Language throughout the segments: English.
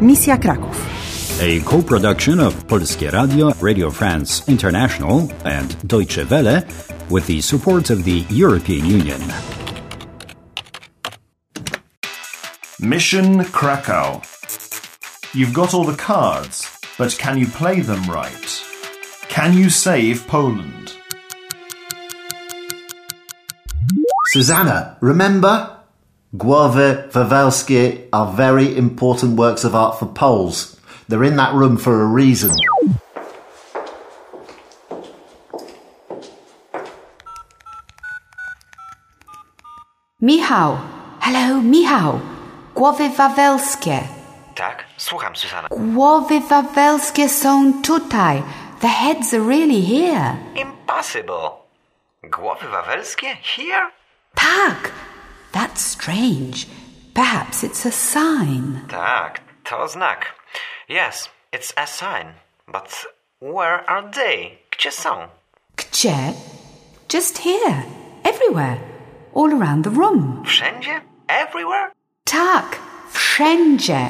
Misja Kraków. A co-production of Polskie Radio, Radio France International and Deutsche Welle with the support of the European Union. Mission Krakow. You've got all the cards, but can you play them right? Can you save Poland? Susanna, remember? Głowy Wawelskie are very important works of art for Poles. They're in that room for a reason. Michał! Hello, Michał! Głowy wawelskie. Tak, słucham, Susanna. Głowy wawelskie są tutaj. The heads are really here. Impossible. Głowy wawelskie? Here? Tak! That's strange. Perhaps it's a sign. Tak, to znak. Yes, it's a sign. But where are they? Gdzie są? Gdzie? Just here. Everywhere. All around the room. Wszędzie? Everywhere? Tak, wszędzie.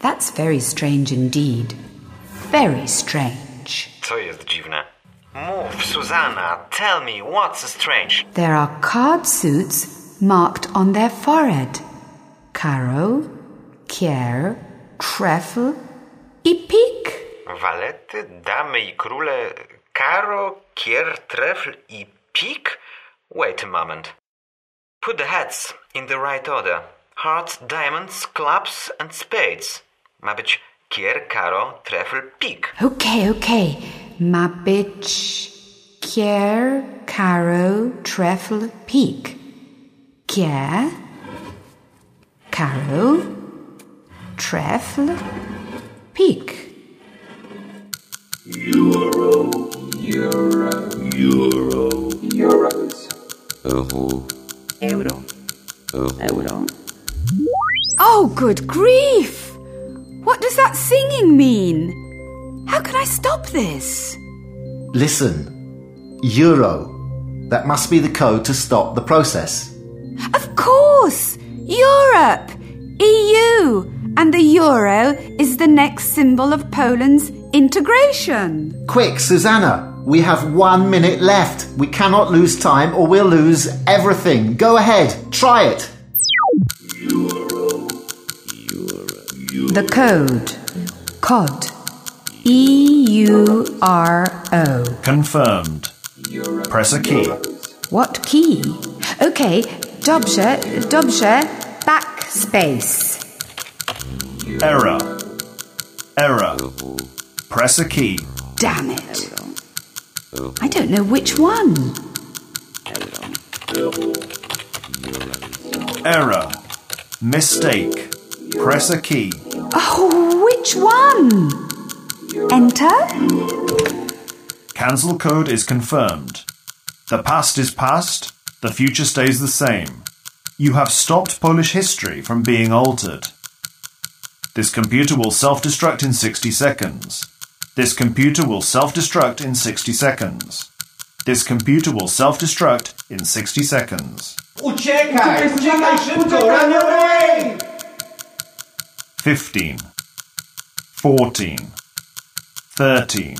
That's very strange indeed. Very strange. Co jest dziwne? Mów, Susanna. Tell me, what's strange? There are card suits marked on their forehead. Karo, kier, trefl i pik. Walety, damy i króle, karo, kier, trefl i pik? Wait a moment. Put the heads in the right order. Hearts, diamonds, clubs and spades. Ma być kier, karo, trefl, pik. Okay, okay. Ma być kier, karo, trefl, pik. Kier, karo, trefl, pik. Oh, good grief! What does that singing mean? How can I stop this? Listen. Euro. That must be the code to stop the process. Of course! Europe! EU! And the euro is the next symbol of Poland's integration. Quick, Susanna. We have one minute left. We cannot lose time or we'll lose everything. Go ahead. Try it. The code. COD. E U R O. Confirmed. Press a key. What key? Okay, dobrze, dobrze, backspace. Error. Error. Press a key. Damn it. I don't know which one. Error. Mistake. Press a key. Oh, which one? Enter? Cancel code is confirmed. The past is past, the future stays the same. You have stopped Polish history from being altered. This computer will self destruct in 60 seconds. This computer will self destruct in 60 seconds. This computer will self destruct in 60 seconds. Uciekaj! Uciekaj szybko! Run away! 15, 14, 13,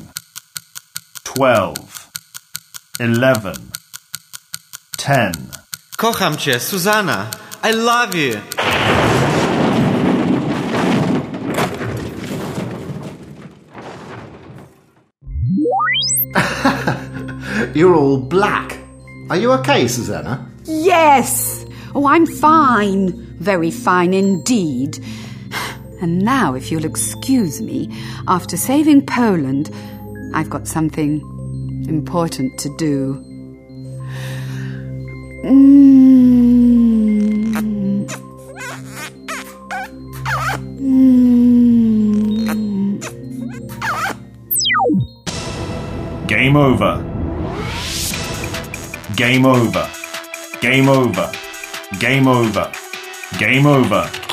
12, 11, 10. Kocham cię, Susanna. I love you. You're all black. Are you okay, Susanna? Yes! Oh, I'm fine. Very fine indeed. And now, if you'll excuse me, after saving Poland, I've got something important to do. Game over. Game over. Game over. Game over. Game over.